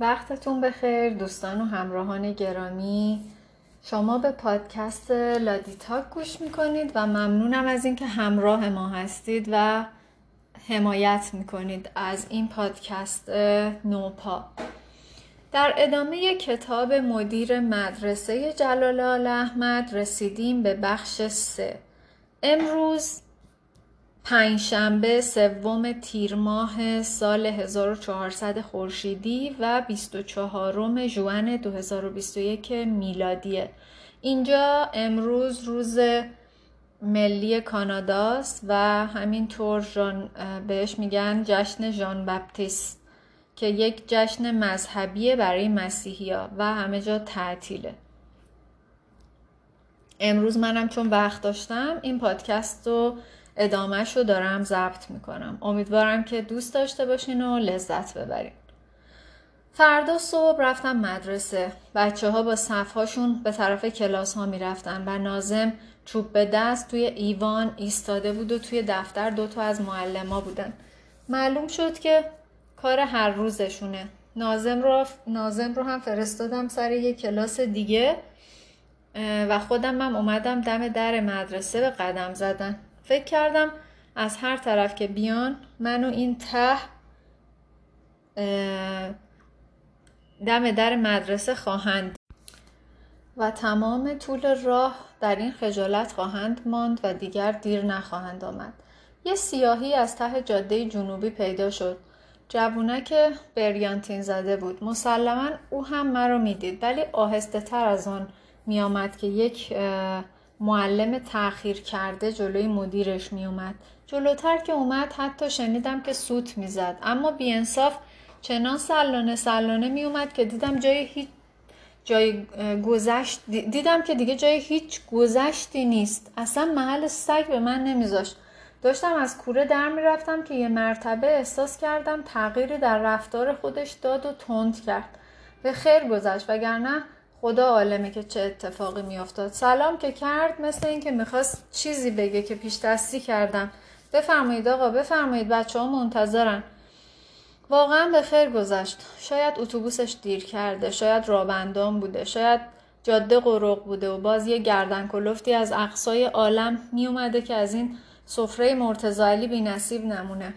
وقتتون بخیر دوستان و همراهان گرامی. شما به پادکست لادی تاک گوش می‌کنید و ممنونم از اینکه همراه ما هستید و حمایت می‌کنید از این پادکست نوپا. در ادامه کتاب مدیر مدرسه جلال احمد رسیدیم به بخش سه. امروز پنجشنبه سوم تیر ماه سال 1400 خورشیدی و 24 ژوئن 2021 میلادیه. اینجا امروز روز ملی کاناداست و همینطور جان بهش میگن جشن ژان بپتیست که یک جشن مذهبیه برای مسیحی ها و همه جا تعطیله. امروز منم چون وقت داشتم این پادکست رو ادامهش رو دارم ضبط می‌کنم. امیدوارم که دوست داشته باشین و لذت ببرین. فردا صبح رفتم مدرسه. بچه ها با صفهاشون به طرف کلاس ها می‌رفتن و نازم چوب به دست توی ایوان ایستاده بود و توی دفتر دوتا از معلما بودن. معلوم شد که کار هر روزشونه. نازم رو, نازم رو هم فرستادم سر یه کلاس دیگه و خودم هم اومدم دم در مدرسه به قدم زدن. فکر کردم از هر طرف که بیان منو این ته دم در مدرسه خواهند. و تمام طول راه در این خجالت خواهند ماند و دیگر دیر نخواهند آمد. یه سیاهی از ته جاده جنوبی پیدا شد. جوونک بریانتین زده بود. مسلما او هم مرا می‌دید ولی آهسته تر از آن میآمد که یک معلم تاخیر کرده جلوی مدیرش می اومد. جلوتر که اومد حتی شنیدم که سوت می‌زد. اما بیانصاف چنان سلانه سلانه می اومد که دیدم جای هیچ جای گذشت دیدم که دیگه جای هیچ گذشتی نیست. اصلا محل سگ به من نمیذاشت. داشتم از کوره در می‌رفتم که یه مرتبه احساس کردم تغییری در رفتار خودش داد و تند کرد. به خیر گذشت وگرنه خدا عالمه که چه اتفاقی میافتاد. سلام که کرد مثل اینکه می‌خواست چیزی بگه که پیش دستی کردم بفرمایید آقا بفرمایید بچه ها منتظرن. واقعا به خیر گذشت. شاید اتوبوسش دیر کرده شاید رابندان بوده شاید جاده قروق بوده و باز یه گردن کلفتی از اقصای عالم می اومده که از این سفره مرتزالی بی نصیب نمونه.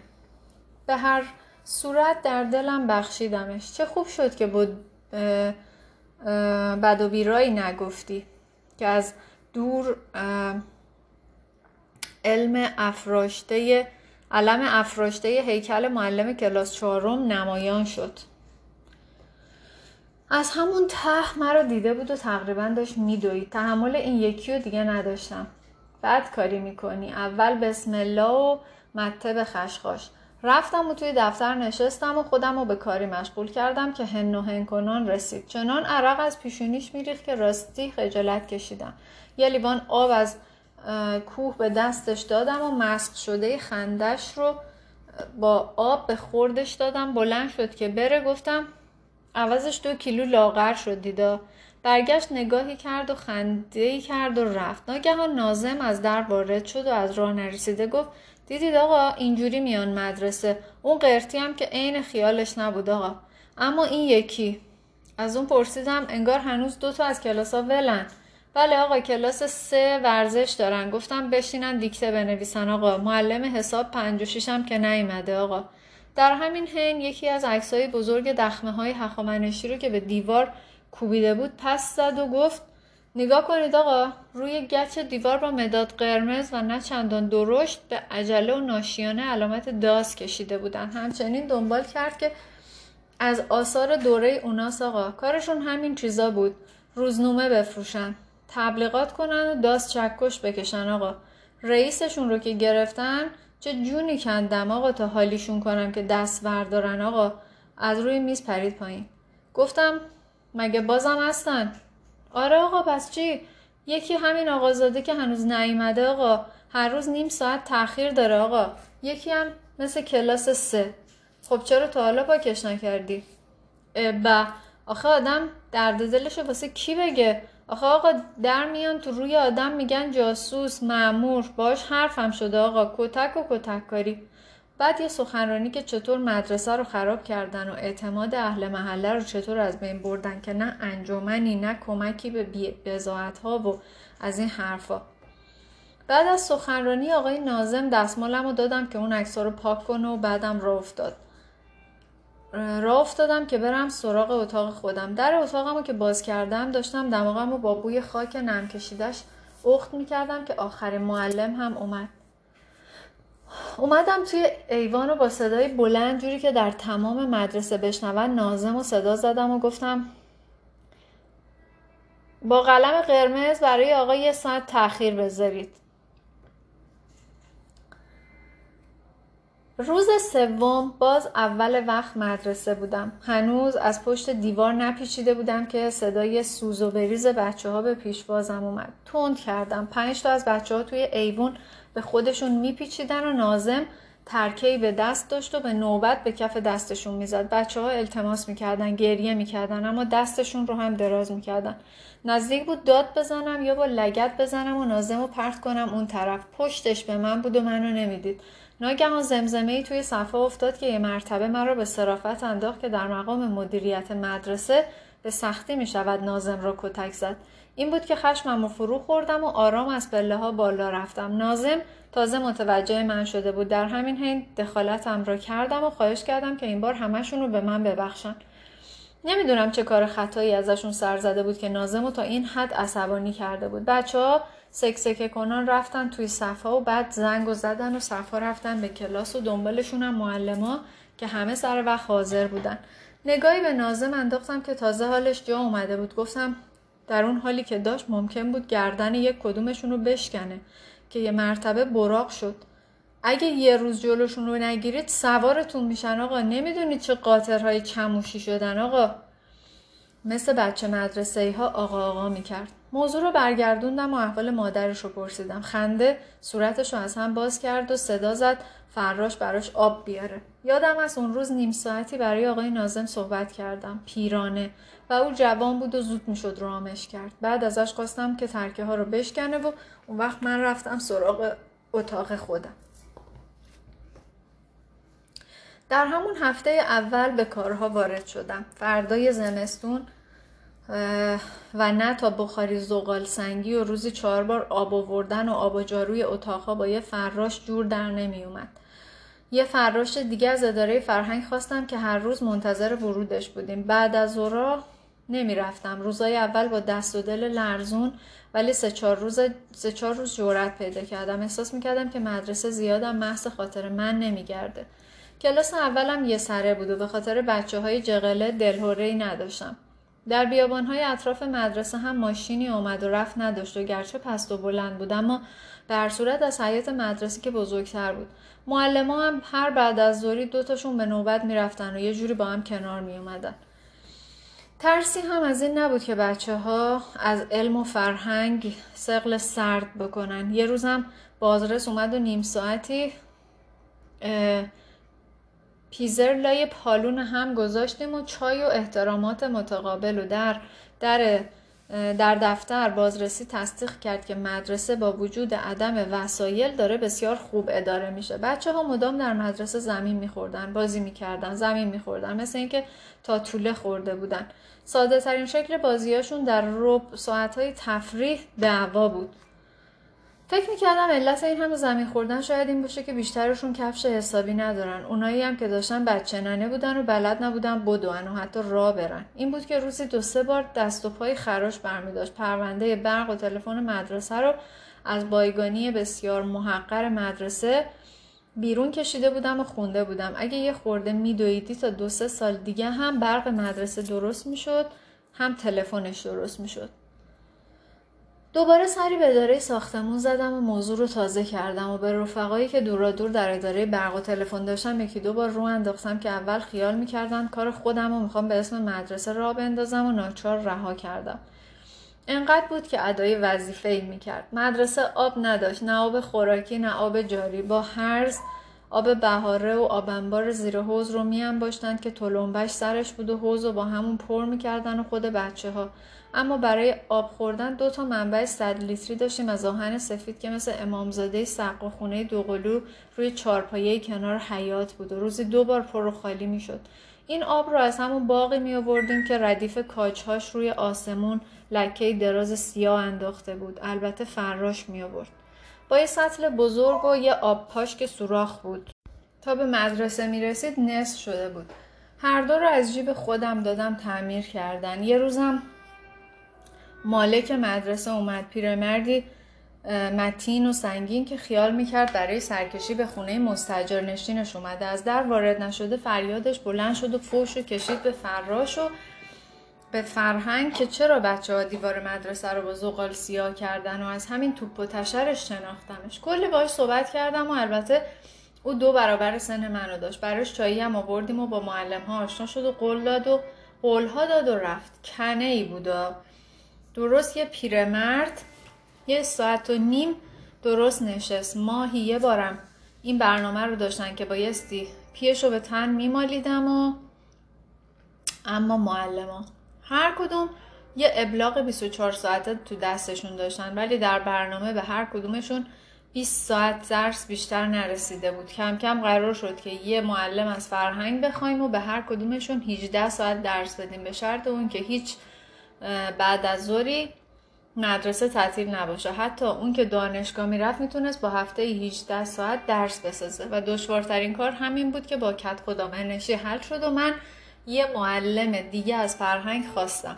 به هر صورت در دلم بخشیدمش. چه خوب شد که بود بد و بیرایی نگفتی که از دور علم افراشته علم افراشته هیکل معلم کلاس چهارم نمایان شد. از همون ته مرا دیده بود و تقریبا داشت میدوید. تحمل این یکی رو دیگه نداشتم. بعد کاری می‌کنی. اول بسم الله و مته به خشخاش. رفتم و توی دفتر نشستم و خودم رو به کاری مشغول کردم که هن و هن کنان رسید. چنان عرق از پیشونیش میریخت که راستی خجالت کشیدم. یه لیوان آب از کوه به دستش دادم و مسخ شده خندش رو با آب به خوردش دادم. بلند شد که بره گفتم عوضش دو کیلو لاغر شد دیدا. برگشت نگاهی کرد و خنده کرد و رفت. ناگهان نازم از در وارد شد و از راه نرسیده گفت دیدید آقا؟ اینجوری میان مدرسه. اون قرتی هم که عین خیالش نبود آقا. اما این یکی. از اون پرسیدم انگار هنوز دوتا از کلاس ها ولن. بله آقا کلاس سه ورزش دارن. گفتم بشینن دیکته بنویسن آقا. معلم حساب پنج و شیشم که نیمده آقا. در همین حین یکی از عکسای بزرگ دخمه های هخامنشی رو که به دیوار کوبیده بود پس زد و گفت نگاه کنید آقا روی گچ دیوار با مداد قرمز و نه چندان درشت به عجله و ناشیانه علامت داس کشیده بودن. همچنین دنبال کرد که از آثار دوره اوناس آقا کارشون همین چیزا بود. روزنامه بفروشن تبلیغات کنن و داس چکش بکشن آقا. رئیسشون رو که گرفتن چه جونی کندم آقا تا حالیشون کنم که دست بردارن آقا. از روی میز پرید پایین. گفتم مگه بازم هستن؟ آره آقا پس چی؟ یکی همین آقازاده که هنوز نیومده آقا هر روز نیم ساعت تاخیر داره آقا. یکی هم مثل کلاس سه. خب چرا تا حالا پاکش نکردی؟ با آخه آدم درد دلشو واسه کی بگه؟ آخه آقا در میان تو روی آدم میگن جاسوس معمور باش حرفم شده آقا. کتک و کتک کاری بعد یه سخنرانی که چطور مدرسه رو خراب کردن و اعتماد اهل محله رو چطور از بین بردن که نه انجمنی نه کمکی به بزاعت ها و از این حرفا. بعد از سخنرانی آقای نازم دستمالم رو دادم که اون عکس رو پاک کنه و بعدم را افتاد. راه افتادم که برم سراغ اتاق خودم. در اتاقم رو که باز کردم داشتم دماغم رو با بوی خاک نم کشیدش اخت می‌کردم که آخرین معلم هم اومد. اومدم توی ایوان رو با صدای بلند جوری که در تمام مدرسه بشنون نازم و صدا زدم و گفتم با قلم قرمز برای آقا یه ساعت تاخیر بذارید. روز سوم باز اول وقت مدرسه بودم. هنوز از پشت دیوار نپیچیده بودم که صدای سوز و بریز بچه ها به پیشوازم اومد. تند کردم. پنج تا از بچه ها توی ایوون به خودشون میپیچیدن و نازم ترکهی به دست داشت و به نوبت به کف دستشون می‌زد. بچه ها التماس می‌کردن گریه می‌کردن اما دستشون رو هم دراز می‌کردن. نزدیک بود داد بزنم یا با لگت بزنم و نازم رو پرت کنم. اون طرف پشتش به من بود و منو نمی‌دید. ناگهان زمزمه ای توی صفحه افتاد که یه مرتبه مرا به صرافت انداخت که در مقام مدیریت مدرسه به سختی می شود نازم را کتک زد. این بود که خشمم و فرو خوردم و آرام از پله ها بالا رفتم. نازم تازه متوجه من شده بود. در همین حین دخالتم را کردم و خواهش کردم که این بار همشون رو به من ببخشن. نمی‌دونم چه کار خطایی ازشون سر زده بود که نازم و تا این حد عصبانی کرده بود. بچه ها سکسکه کنان رفتن توی صفحه و بعد زنگ و زدن و صفحه رفتن به کلاس و دنبالشون هم معلما که همه سر وقت حاضر بودن. نگاهی به نازم انداختم که تازه حالش جا اومده بود. گفتم در اون حالی که داشت ممکن بود گردن یک کدومشون رو بشکنه که یه مرتبه براق شد. اگه یه روز جلوشون رو نگیرید سوارتون میشن آقا. نمی‌دونید چه قاطرهای چموشی شدن آقا. مثل بچه مدرسه ای ها آقا آقا می‌کرد. موضوع رو برگردوندم و احوال مادرش رو پرسیدم. خنده صورتش رو از هم باز کرد و صدا زد فراش براش آب بیاره. یادم از اون روز نیم ساعتی برای آقای نازم صحبت کردم. پیرانه. و او جوان بود و زود می‌شد رامش کرد. بعد ازش خواستم که ترکه ها رو بشکنه و اون وقت من رفتم سراغ اتاق خودم. در همون هفته اول به کارها وارد شدم. فردای زمستون و نه تا بخاری زغال سنگی و روزی چهار بار آب آوردن و آب و جاروی اتاقها با یه فراش جور در نمی اومد. یه فراش دیگه از اداره فرهنگ خواستم که هر روز منتظر ورودش بودیم. بعد از اورا نمی رفتم روزای اول با دست و دل لرزون ولی سه چهار روز سه چهار روز جورت پیدا کردم. احساس می‌کردم که مدرسه زیادم محض خاطر من نمیگرده. کلاس اولم یه سره بود و به خاطر بچه های جغله دلهوره نداشتم. در بیابانهای اطراف مدرسه هم ماشینی آمد و رفت نداشت و گرچه پست و بلند بود اما در صورت از حیات مدرسه که بزرگتر بود. معلم هم هر بعد از ظهری دوتاشون به نوبت می‌رفتن و یه جوری با هم کنار می اومدن. ترسی هم از این نبود که بچه ها از علم و فرهنگ سقل سرد بکنن. یه روزم بازرس اومد و نیم ساعتی پیزر لای پالون هم گذاشتیم و چای و احترامات متقابل و در در در دفتر بازرسی تصدیق کرد که مدرسه با وجود عدم وسایل داره بسیار خوب اداره میشه. بچه ها مدام در مدرسه زمین میخوردن بازی می‌کردن زمین میخوردن مثل اینکه تا طوله خورده بودن. ساده ترین شکل بازیاشون در رب ساعت های تفریح دعوا بود. فکر می‌کردم علت این همه زمین خوردن شاید این باشه که بیشترشون کفش حسابی ندارن. اونایی هم که داشتن بچه ننه بودن و بلد نبودن بدون و حتی راه برن. این بود که روزی دو سه بار دست و پای خراش برمیداشت. پرونده برق و تلفن مدرسه رو از بایگانی بسیار محقر مدرسه بیرون کشیده بودم و خونده بودم. اگه یه خورده میدویدی تا دو سه سال دیگه هم برق مدرسه درست می‌شد هم تلفنش درست می‌شد. دوباره سری به اداره ساختمون زدم و موضوع رو تازه کردم و به رفقایی که دورا دور در اداره برق و تلفن داشتم یکی دو بار رو انداختم که اول خیال می‌کردن کار خودم و می‌خوام به اسم مدرسه را بندازم و ناچار رها کردم. انقدر بود که ادای وظیفه ای می‌کرد. مدرسه آب نداشت نه آب خوراکی نه آب جاری. با هرز آب بهاره و آبنبار زیر حوز رو می باشتند که تلمبش سرش بود و حوز رو با همون پر می‌کردن و خود بچه ها اما برای آب خوردن دو تا منبع صد لیتری داشتیم از آهن سفید که مثل امامزاده سقا خونه دوقلو روی چارپایه کنار حیات بود و روزی دو بار پر و خالی می‌شد. این آب رو از همون باقی می آوردیم که ردیف کاجهاش روی آسمون لکه دراز سیاه انداخته بود. البته فراش می آورد با یه سطل بزرگ و یه آب پاش که سوراخ بود. تا به مدرسه می رسید نصف شده بود. هر دو رو از جیب خودم دادم تعمیر کردن. یه روزم مالک مدرسه اومد پیرمردی متین و سنگین که خیال می‌کرد برای سرکشی به خونه مستجر نشینش اومده. از در وارد نشده فریادش بلند شد و فوش و کشید به فراش و به فرهنگ که چرا بچه ها دیوار مدرسه رو با زغال سیاه کردن و از همین توپ و تشرش شناختمش کلی باش صحبت کردم و البته او دو برابر سن منو داشت. براش چایی هم آوردیم و با معلم ها آشنا شد و قول داد و قول ها داد و رفت. کنه ای بودا. درست یه پیرمرد یه ساعت و نیم درست نشست. ماهی یه بارم این برنامه رو داشتن که بایستی پیش رو به تن میمالیدم و اما معلم هر کدوم یه ابلاغ 24 ساعته تو دستشون داشتن ولی در برنامه به هر کدومشون 20 ساعت درس بیشتر نرسیده بود. کم کم قرار شد که یه معلم از فرهنگ بخوایم و به هر کدومشون 18 ساعت درس بدیم. به شرط اون که هیچ بعد از ظهری مدرسه تعطیل نباشه. حتی اون که دانشگاه می‌رفت می‌تونست با هفته 18 ساعت درس بسازه. و دشوارترین کار همین بود که با کت خدا منشی حل شد و من یه معلم دیگه از فرهنگ خواستم.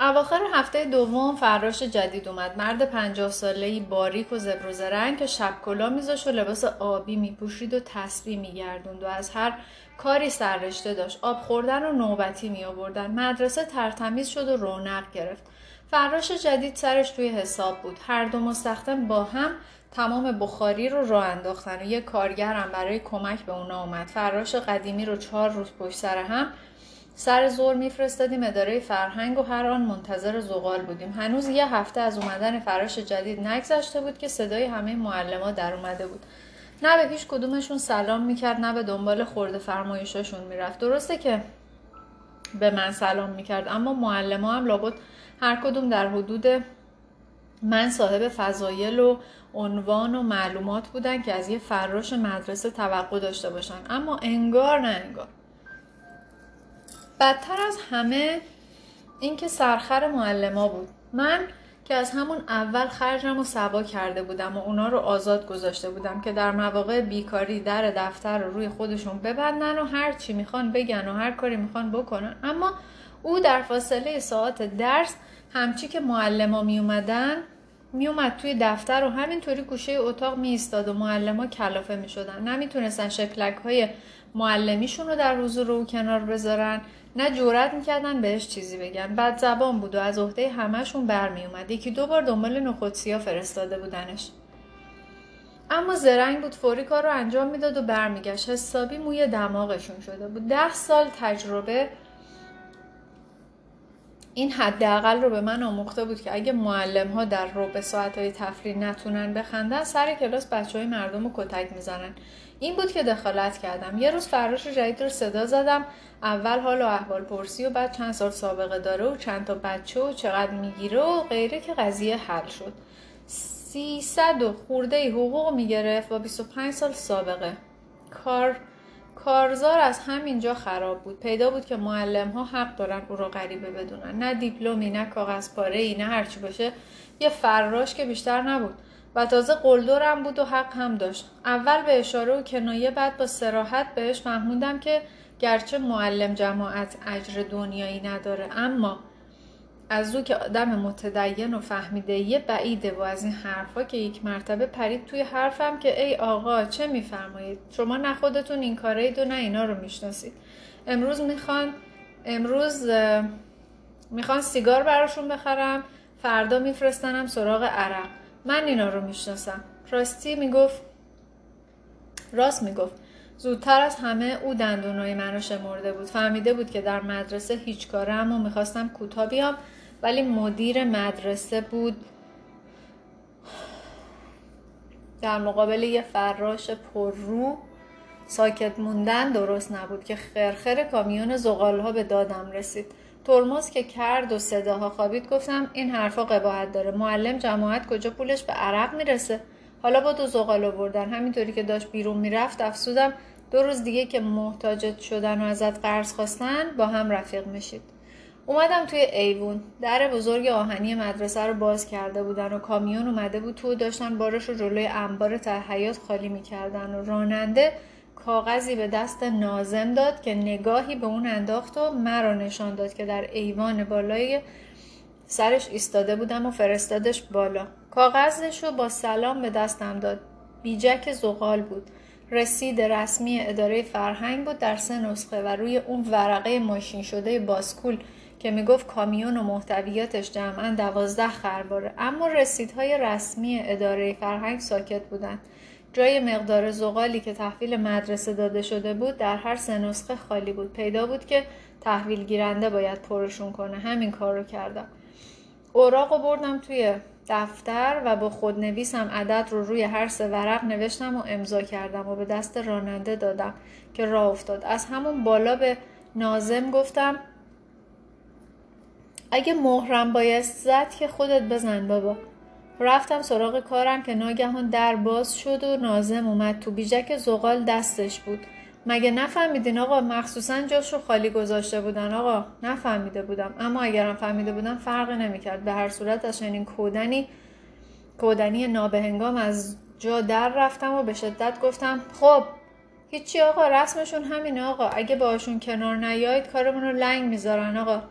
اواخر هفته دوم فراش جدید اومد. مرد پنجاه ساله ای باریک و زبر و که شب کلا میذاشت و لباس آبی میپوشید و تسبیح میگردوند و از هر کاری سررشته داشت. آب خوردن و نوبتی می آوردن مدرسه ترتمیز شد و رونق گرفت. فراش جدید سرش توی حساب بود. هر دو مستخدم با هم تمام بخاری رو راه انداختن و یک کارگرم برای کمک به اونا اومد. فراش قدیمی رو چهار روز پشت سر هم سر زور میفرستادیم اداره فرهنگ و هر آن منتظر زغال بودیم. هنوز یه هفته از اومدن فراش جدید نگذشته بود که صدای همه معلما در اومده بود. نه به هیچ کدومشون سلام می‌کرد نه به دنبال خورده فرمایشاشون می‌رفت. درسته که به من سلام می‌کرد اما معلم هم لابد هر کدوم در حدود من صاحب فضایل و عنوان و معلومات بودن که از یه فراش مدرسه توقع داشته باشن. اما انگار نه انگار. بدتر از همه اینکه سرخر معلما بود. من که از همون اول خرجم و سبا کرده بودم و اونا رو آزاد گذاشته بودم که در مواقع بیکاری در دفتر رو روی خودشون ببندن و هر چی می‌خوان بگن و هر کاری می‌خوان بکنن. اما او در فاصله ساعت درس همچی که معلما می اومدن می اومد توی دفتر و همینطوری گوشه اتاق می ایستاد و معلما کلافه می شدن نمی‌تونستن شکلک های معلمیشون رو در حضور رو کنار بذارن. نه جورت می‌کردن بهش چیزی بگن. بعد زبان بود و از عهده همهشون برمی اومد یکی دو بار دنبال نخودسیا فرستاده بودنش. اما زرنگ بود فوری کار رو انجام می‌داد و برمیگشت. حسابی موی دماغشون شده بود. ده سال تجربه این حداقل رو به من آموخته بود که اگه معلم ها در ربع ساعت های تفریح نتونن بخندن سر کلاس بچه های مردم رو کتک می‌زنن. این بود که دخالت کردم. یه روز فراش جدید رو صدا زدم. اول حال و احوال پرسی و بعد چند سال سابقه داره و چند تا بچه و چقدر می‌گیره و غیره که قضیه حل شد. سیصد و خورده حقوق می‌گرفت با 25 سال سابقه. کار کارزار از همینجا خراب بود. پیدا بود که معلم ها حق دارن او را غریبه بدونن. نه دیپلمی نه کاغذ پاره ای نه هرچی باشه. یه فراش که بیشتر نبود. و تازه قلدرم بود و حق هم داشت. اول به اشاره و کنایه بعد با سراحت بهش فهموندم که گرچه معلم جماعت اجر دنیایی نداره اما از او که آدم متدین و فهمیده یه بعیده و از این حرفا که یک مرتبه پرید توی حرفم که ای آقا چه میفرمایید؟ شما نه خودتون این کارید و نه اینا رو می‌شناسید. امروز می‌خوان امروز می‌خوان سیگار براشون بخرم فردا میفرستنم سراغ عرق. من اینا رو می‌شناسم. راستی می‌گفت راست می‌گفت. زودتر از همه او دندونای منو شمرده بود. فهمیده بود که در مدرسه هیچ کاره اما می‌خواستم کوتا بیام. ولی مدیر مدرسه بود. در مقابل یه فراش پررو ساکت موندن درست نبود که خرخر کامیون ها به دادم رسید. ترمز که کرد و صداها خوابید گفتم این حرفا قباحت داره. معلم جماعت کجا پولش به عرق می‌رسه؟ حالا با دو زغال آوردن. همینطوری که داشت بیرون می‌رفت افسودم دو روز دیگه که محتاجت شدن و ازت قرض خواستن با هم رفیق میشید. اومدم توی ایوون. در بزرگ آهنی مدرسه رو باز کرده بودن و کامیون اومده بود. تو داشتن بارش رو جلوی انبار ته حیات خالی می‌کردن و راننده کاغذی به دست نازم داد که نگاهی به اون انداخت و مرا نشان داد که در ایوان بالای سرش ایستاده بودم و فرستادش بالا. کاغذش رو با سلام به دستم داد. بیجک زغال بود. رسید رسمی اداره فرهنگ بود. در سه نسخه و روی اون ورقه ماشین شده باسکول که می‌گفت کامیون و محتویاتش جمعا دوازده خرباره. اما رسیدهای رسمی اداره فرهنگ ساکت بودند. جای مقدار زغالی که تحویل مدرسه داده شده بود در هر سه نسخه خالی بود. پیدا بود که تحویل گیرنده باید پرشون کنه. همین کار رو کردم. اوراق رو بردم توی دفتر و با خودنویسم عدد رو روی هر سه ورق نوشتم و امضا کردم و به دست راننده دادم که راه افتاد. از همون بالا به نازم گفتم اگه مهرم بایست زد که خودت بزن بابا. رفتم سراغ کارم که ناگهان در باز شد و نازم اومد تو بیجک زغال دستش بود. مگه نفهمیدین آقا؟ مخصوصا جاش رو خالی گذاشته بودن. آقا نفهمیده بودم. اما اگرم فهمیده بودم فرقی نمی‌کرد. به هر صورت از چنین کودنی کودنی نابهنگام از جا در رفتم و به شدت گفتم خب هیچی آقا رسمشون همینه آقا. اگه باشون کنار نیایید کارمون رو لنگ می‌ذارن آقا.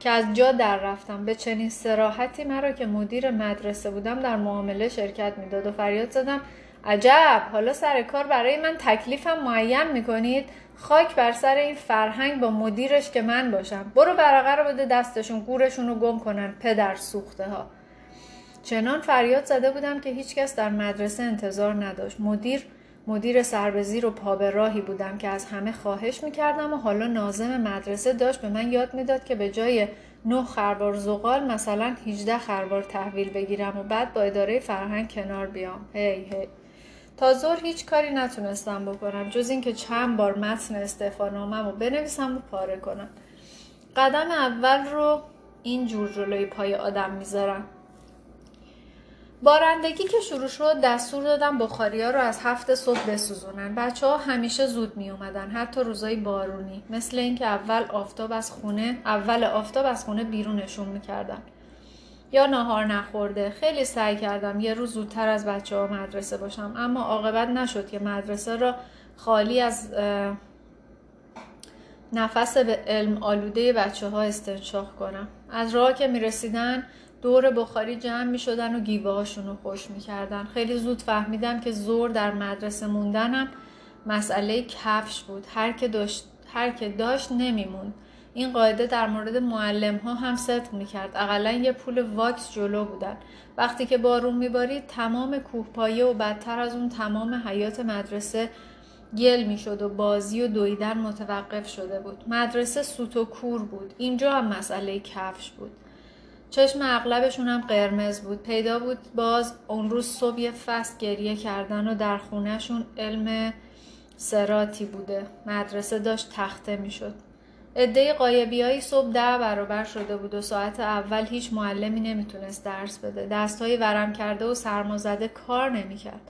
که از جا در رفتم. به چنین سراحتی مرا که مدیر مدرسه بودم در معامله شرکت می‌داد و فریاد زدم عجب! حالا سر کار برای من تکلیفم معین می‌کنید. خاک بر سر این فرهنگ با مدیرش که من باشم. برو برقه رو بده دستشون گورشون رو گم کنن پدر سوخته ها چنان فریاد زده بودم که هیچکس در مدرسه انتظار نداشت. مدیر مدیر سربزیر و پا به راهی بودم که از همه خواهش می‌کردم و حالا نازم مدرسه داشت به من یاد می‌داد که به جای نه خربار زغال مثلا 18 خربار تحویل بگیرم و بعد با اداره فرهنگ کنار بیام. هی هی. تا زور هیچ کاری نتونستم بکنم جز اینکه چند بار متن استعفانامم رو بنویسم و پاره کنم. قدم اول رو این جور جلوی پای آدم می‌ذارم. بارندگی که شروع شد دستور دادم بخاریا رو از هفت صبح بسوزونن. بچه ها همیشه زود می اومدن حتی روزای بارونی. مثل اینکه اول آفتاب از خونه اول آفتاب از خونه بیرونشون می‌کردن. یا ناهار نخورده. خیلی سعی کردم یه روز زودتر از بچه ها مدرسه باشم. اما عاقبت نشد که مدرسه را خالی از نفس به علم آلوده بچه ها استنشاق کنم. از راه که می رسیدن دور بخاری جمع می شدن و گیوه هاشون رو خوش می کردن. خیلی زود فهمیدم که زور در مدرسه موندنم مسئله کفش بود. هر که داشت, هر که داشت نمیموند. این قاعده در مورد معلم ها هم صدق می کرد اقلا یه پول واکس جلو بودن. وقتی که بارون میبارید تمام کوهپایه و بدتر از اون تمام حیات مدرسه گل می‌شد و بازی و دویدن متوقف شده بود. مدرسه سوت و کور بود. اینجا هم مسئله کفش بود. چشم اغلبشون هم قرمز بود. پیدا بود باز اون روز صبح یه فست گریه کردن و در خونهشون علم سراتی بوده. مدرسه داشت تخته می‌شد. عده قایبیایی صبح ده برابر شده بود و ساعت اول هیچ معلمی نمی‌تونست درس بده. دستهای ورم کرده و سرمازده کار نمی‌کرد.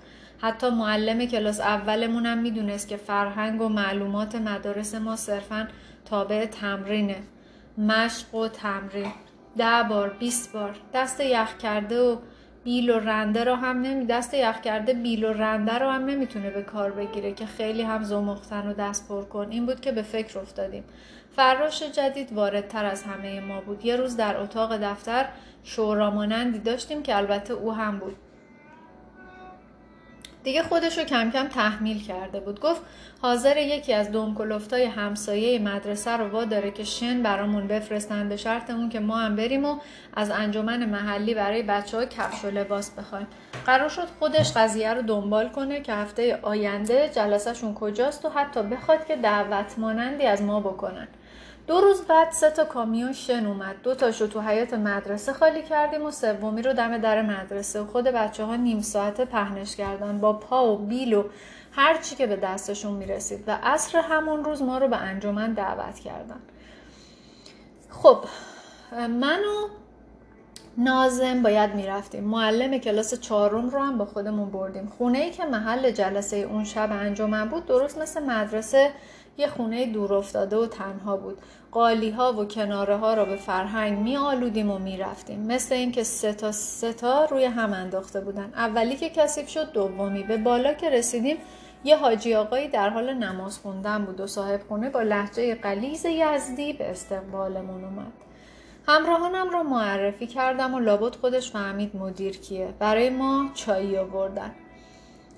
حتی معلم کلاس اولمون هم می‌دونست که فرهنگ و معلومات مدارس ما صرفا تابع تمرینه. مشق و تمرین. ده بار بیست بار. دست یخ کرده و بیل و رنده رو هم نمی دست یخ کرده بیل و رنده رو هم نمی‌تونه به کار بگیره که خیلی هم زمختن و دست پر کن. این بود که به فکر افتادیم. فراش جدید واردتر از همه ما بود. یه روز در اتاق دفتر شورامانندی داشتیم که البته او هم بود. دیگه خودش رو کم کم تحمیل کرده بود. گفت حاضر یکی از دونکلوفتای همسایه مدرسه رو واداره که شن برامون بفرستن به شرطمون که ما هم بریم و از انجمن محلی برای بچه ها کفش و لباس بخوایم. قرار شد خودش قضیه رو دنبال کنه که هفته آینده جلسهشون کجاست و حتی بخواد که دعوت مانندی از ما بکنن. دو روز بعد سه تا کامیون شن اومد. دو تاشو تو حیات مدرسه خالی کردیم و سومی رو دم در مدرسه خود بچه ها نیم ساعته پهنش کردن با پا و بیل و هر چی که به دستشون می‌رسید. و عصر همون روز ما رو به انجمن دعوت کردن. خب من و نازم باید می‌رفتیم. معلم کلاس چهارم رو هم با خودمون بردیم. خونه ای که محل جلسه اون شب انجمن بود درست مثل مدرسه یه خونه دور افتاده و تنها بود. قالی ها و کناره ها را به فرهنگ می آلودیم و می رفتیم مثل اینکه سه تا سه تا روی هم انداخته بودن. اولی که کثیف شد دومی. به بالا که رسیدیم یه حاجی آقایی در حال نماز خوندن بود و صاحب خونه با لحجه قلیز یزدی به استقبالمون اومد. همراهانم رو معرفی کردم و لابد خودش فهمید مدیر کیه. برای ما چایی آوردن.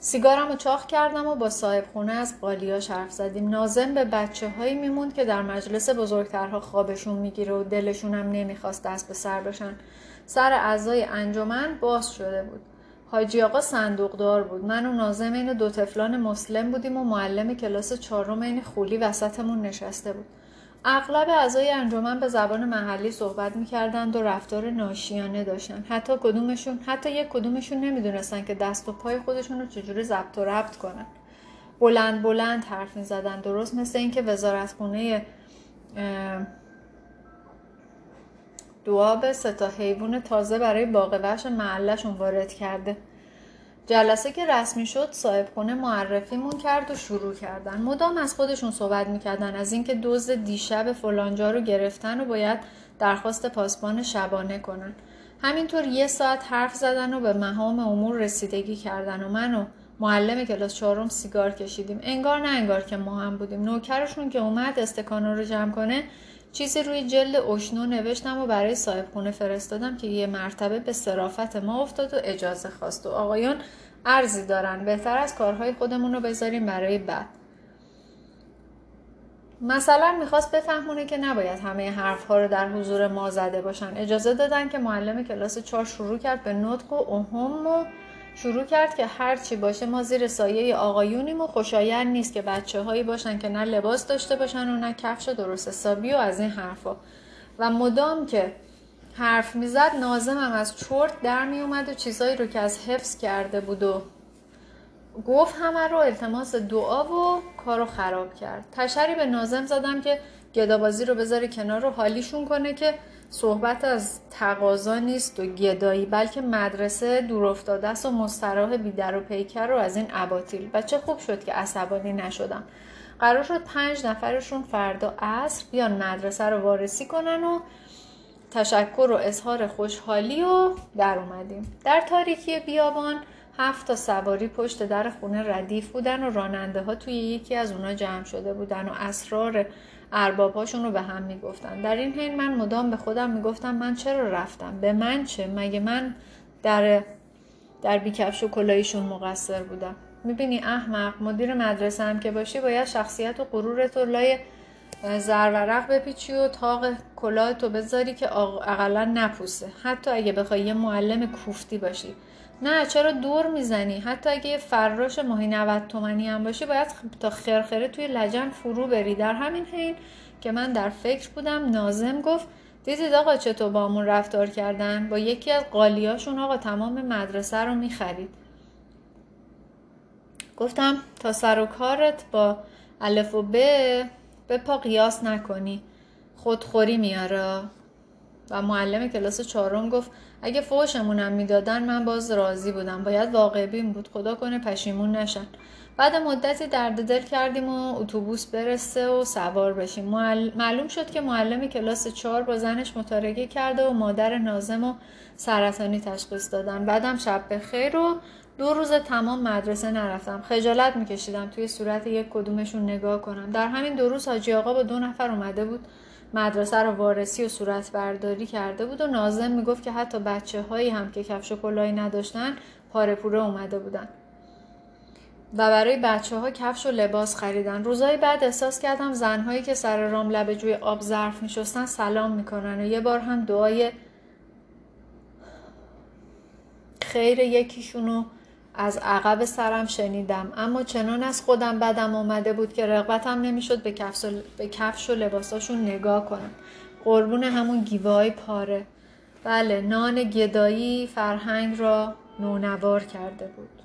سیگارم رو چاخ کردم و با صاحب خونه از قالیاش حرف زدیم. نازم به بچه هایی میموند که در مجلس بزرگترها خوابشون می‌گیره و دلشون هم نمی‌خواست دست به سر بشن. سر اعضای انجمن باز شده بود. حاجی آقا صندوقدار بود. من و نازم این دو تفلان مسلم بودیم و معلم کلاس چهارم این خولی وسطمون نشسته بود. اغلب اعضای انجمن به زبان محلی صحبت می‌کردند و رفتار ناشیانه داشتن حتی کدومشون حتی یک کدومشون نمی‌دونستن که دست و پای خودشون رو چجوری ضبط و ربط کنن. بلند بلند حرف می‌زدن. درست مثل اینکه وزارت خونه دواب سه تا حیوان تازه برای باغ وحش محلشون وارد کرده. جلسه که رسمی شد صاحب خونه معرفیمون کرد و شروع کردن. مدام از خودشون صحبت می‌کردن از اینکه دوز دیشب فلانجا رو گرفتن و باید درخواست پاسبان شبانه کنن. همینطور یه ساعت حرف زدن و به مهام امور رسیدگی کردن و من و معلم کلاس چهارم سیگار کشیدیم. انگار نه انگار که ما هم بودیم. نوکرشون که اومد استکانا رو جمع کنه چیزی روی جلد اشنو نوشتم و برای صاحب خونه فرستادم که یه مرتبه به صرافت ما افتاد و اجازه خواست. و آقایان ارزی دارن بهتر از کارهای خودمون رو بذاریم برای بعد. مثلا می‌خواست بفهمونه که نباید همه حرفها رو در حضور ما زده باشن. اجازه دادن که معلم کلاس چهار شروع کرد به نطق و اهم و شروع کرد که هر چی باشه ما زیر سایه آقایونیم و خوشایند نیست که بچه هایی باشن که نه لباس داشته باشن و نه کفش درست حسابی و از این حرفا. و مدام که حرف می‌زد نازم هم از چرت در می اومد و چیزایی رو که از حفظ کرده بود و گفت همه رو التماس دعا و کارو خراب کرد. تشری به نازم زدم که گدابازی رو بذاره کنار رو حالیشون کنه که صحبت از تقاضا نیست و گدایی بلکه مدرسه دور افتاده است و مستراح بیدر و پیکر رو از این اباطیل. و چه خوب شد که عصبانی نشدم. قرار شد پنج نفرشون فردا عصر بیان مدرسه رو وارسی کنن و تشکر و اظهار خوشحالی و در اومدیم. در تاریکی بیابان هفت تا سواری پشت در خونه ردیف بودن و راننده ها توی یکی از اونا جمع شده بودن و اسرار اربابهاشون رو به هم می‌گفتن. در این حین من مدام به خودم می‌گفتم من چرا رفتم؟ به من چه؟ مگه من در در بیکفش و کلاهیشون مقصر بودم؟ می‌بینی احمق مدیر مدرسه هم که باشی باید شخصیت و غرورت رو لای زرورق بپیچی و تاق کلاه تو بذاری که اقلا نپوسه. حتی اگه بخوای یه معلم کوفتی باشی. نه چرا دور می‌زنی؟ حتی اگه یه فراش ماهی 90 تومنی هم باشی باید تا خرخره توی لجن فرو بری. در همین حین که من در فکر بودم نازم گفت دیدید آقا چطور با همون رفتار کردن؟ با یکی از قالیاشون آقا تمام مدرسه رو می‌خرید. گفتم تا سر و کارت با الف و ب به پا قیاس نکنی. خودخوری میاره. و معلم کلاس چهارم گفت اگه فوشمونم می‌دادن من باز راضی بودم. باید واقع بین بود. خدا کنه پشیمون نشن. بعد مدتی درد دل کردیم و اتوبوس برسه و سوار بشیم. معلوم شد که معلم کلاس چهار با زنش متارکه کرده و مادر نازم و سرطانی تشخیص دادن. بعدم شب به خیر و دو روز تمام مدرسه نرفتم. خجالت میکشیدم توی صورت یک کدومشون نگاه کنم. در همین دو روز حاجی آقا با دو نفر اومده بود. مدرسه رو وارسی و صورت برداری کرده بود و نازم می‌گفت که حتی بچه هایی هم که کفش و کلاهی نداشتن پاره پوره اومده بودن. و برای بچه ها کفش و لباس خریدن. روزهای بعد احساس کردم زنهایی که سر رام لب جوی آب ظرف میشستن سلام می‌کنن و یه بار هم دعای خیر یکیشونو از عقب سرم شنیدم. اما چنان از خودم بدم آمده بود که رغبتم نمی‌شد به به کفش و لباساشون نگاه کنم. قربون همون گیوه پاره. بله نان گدایی فرهنگ را نونوار کرده بود.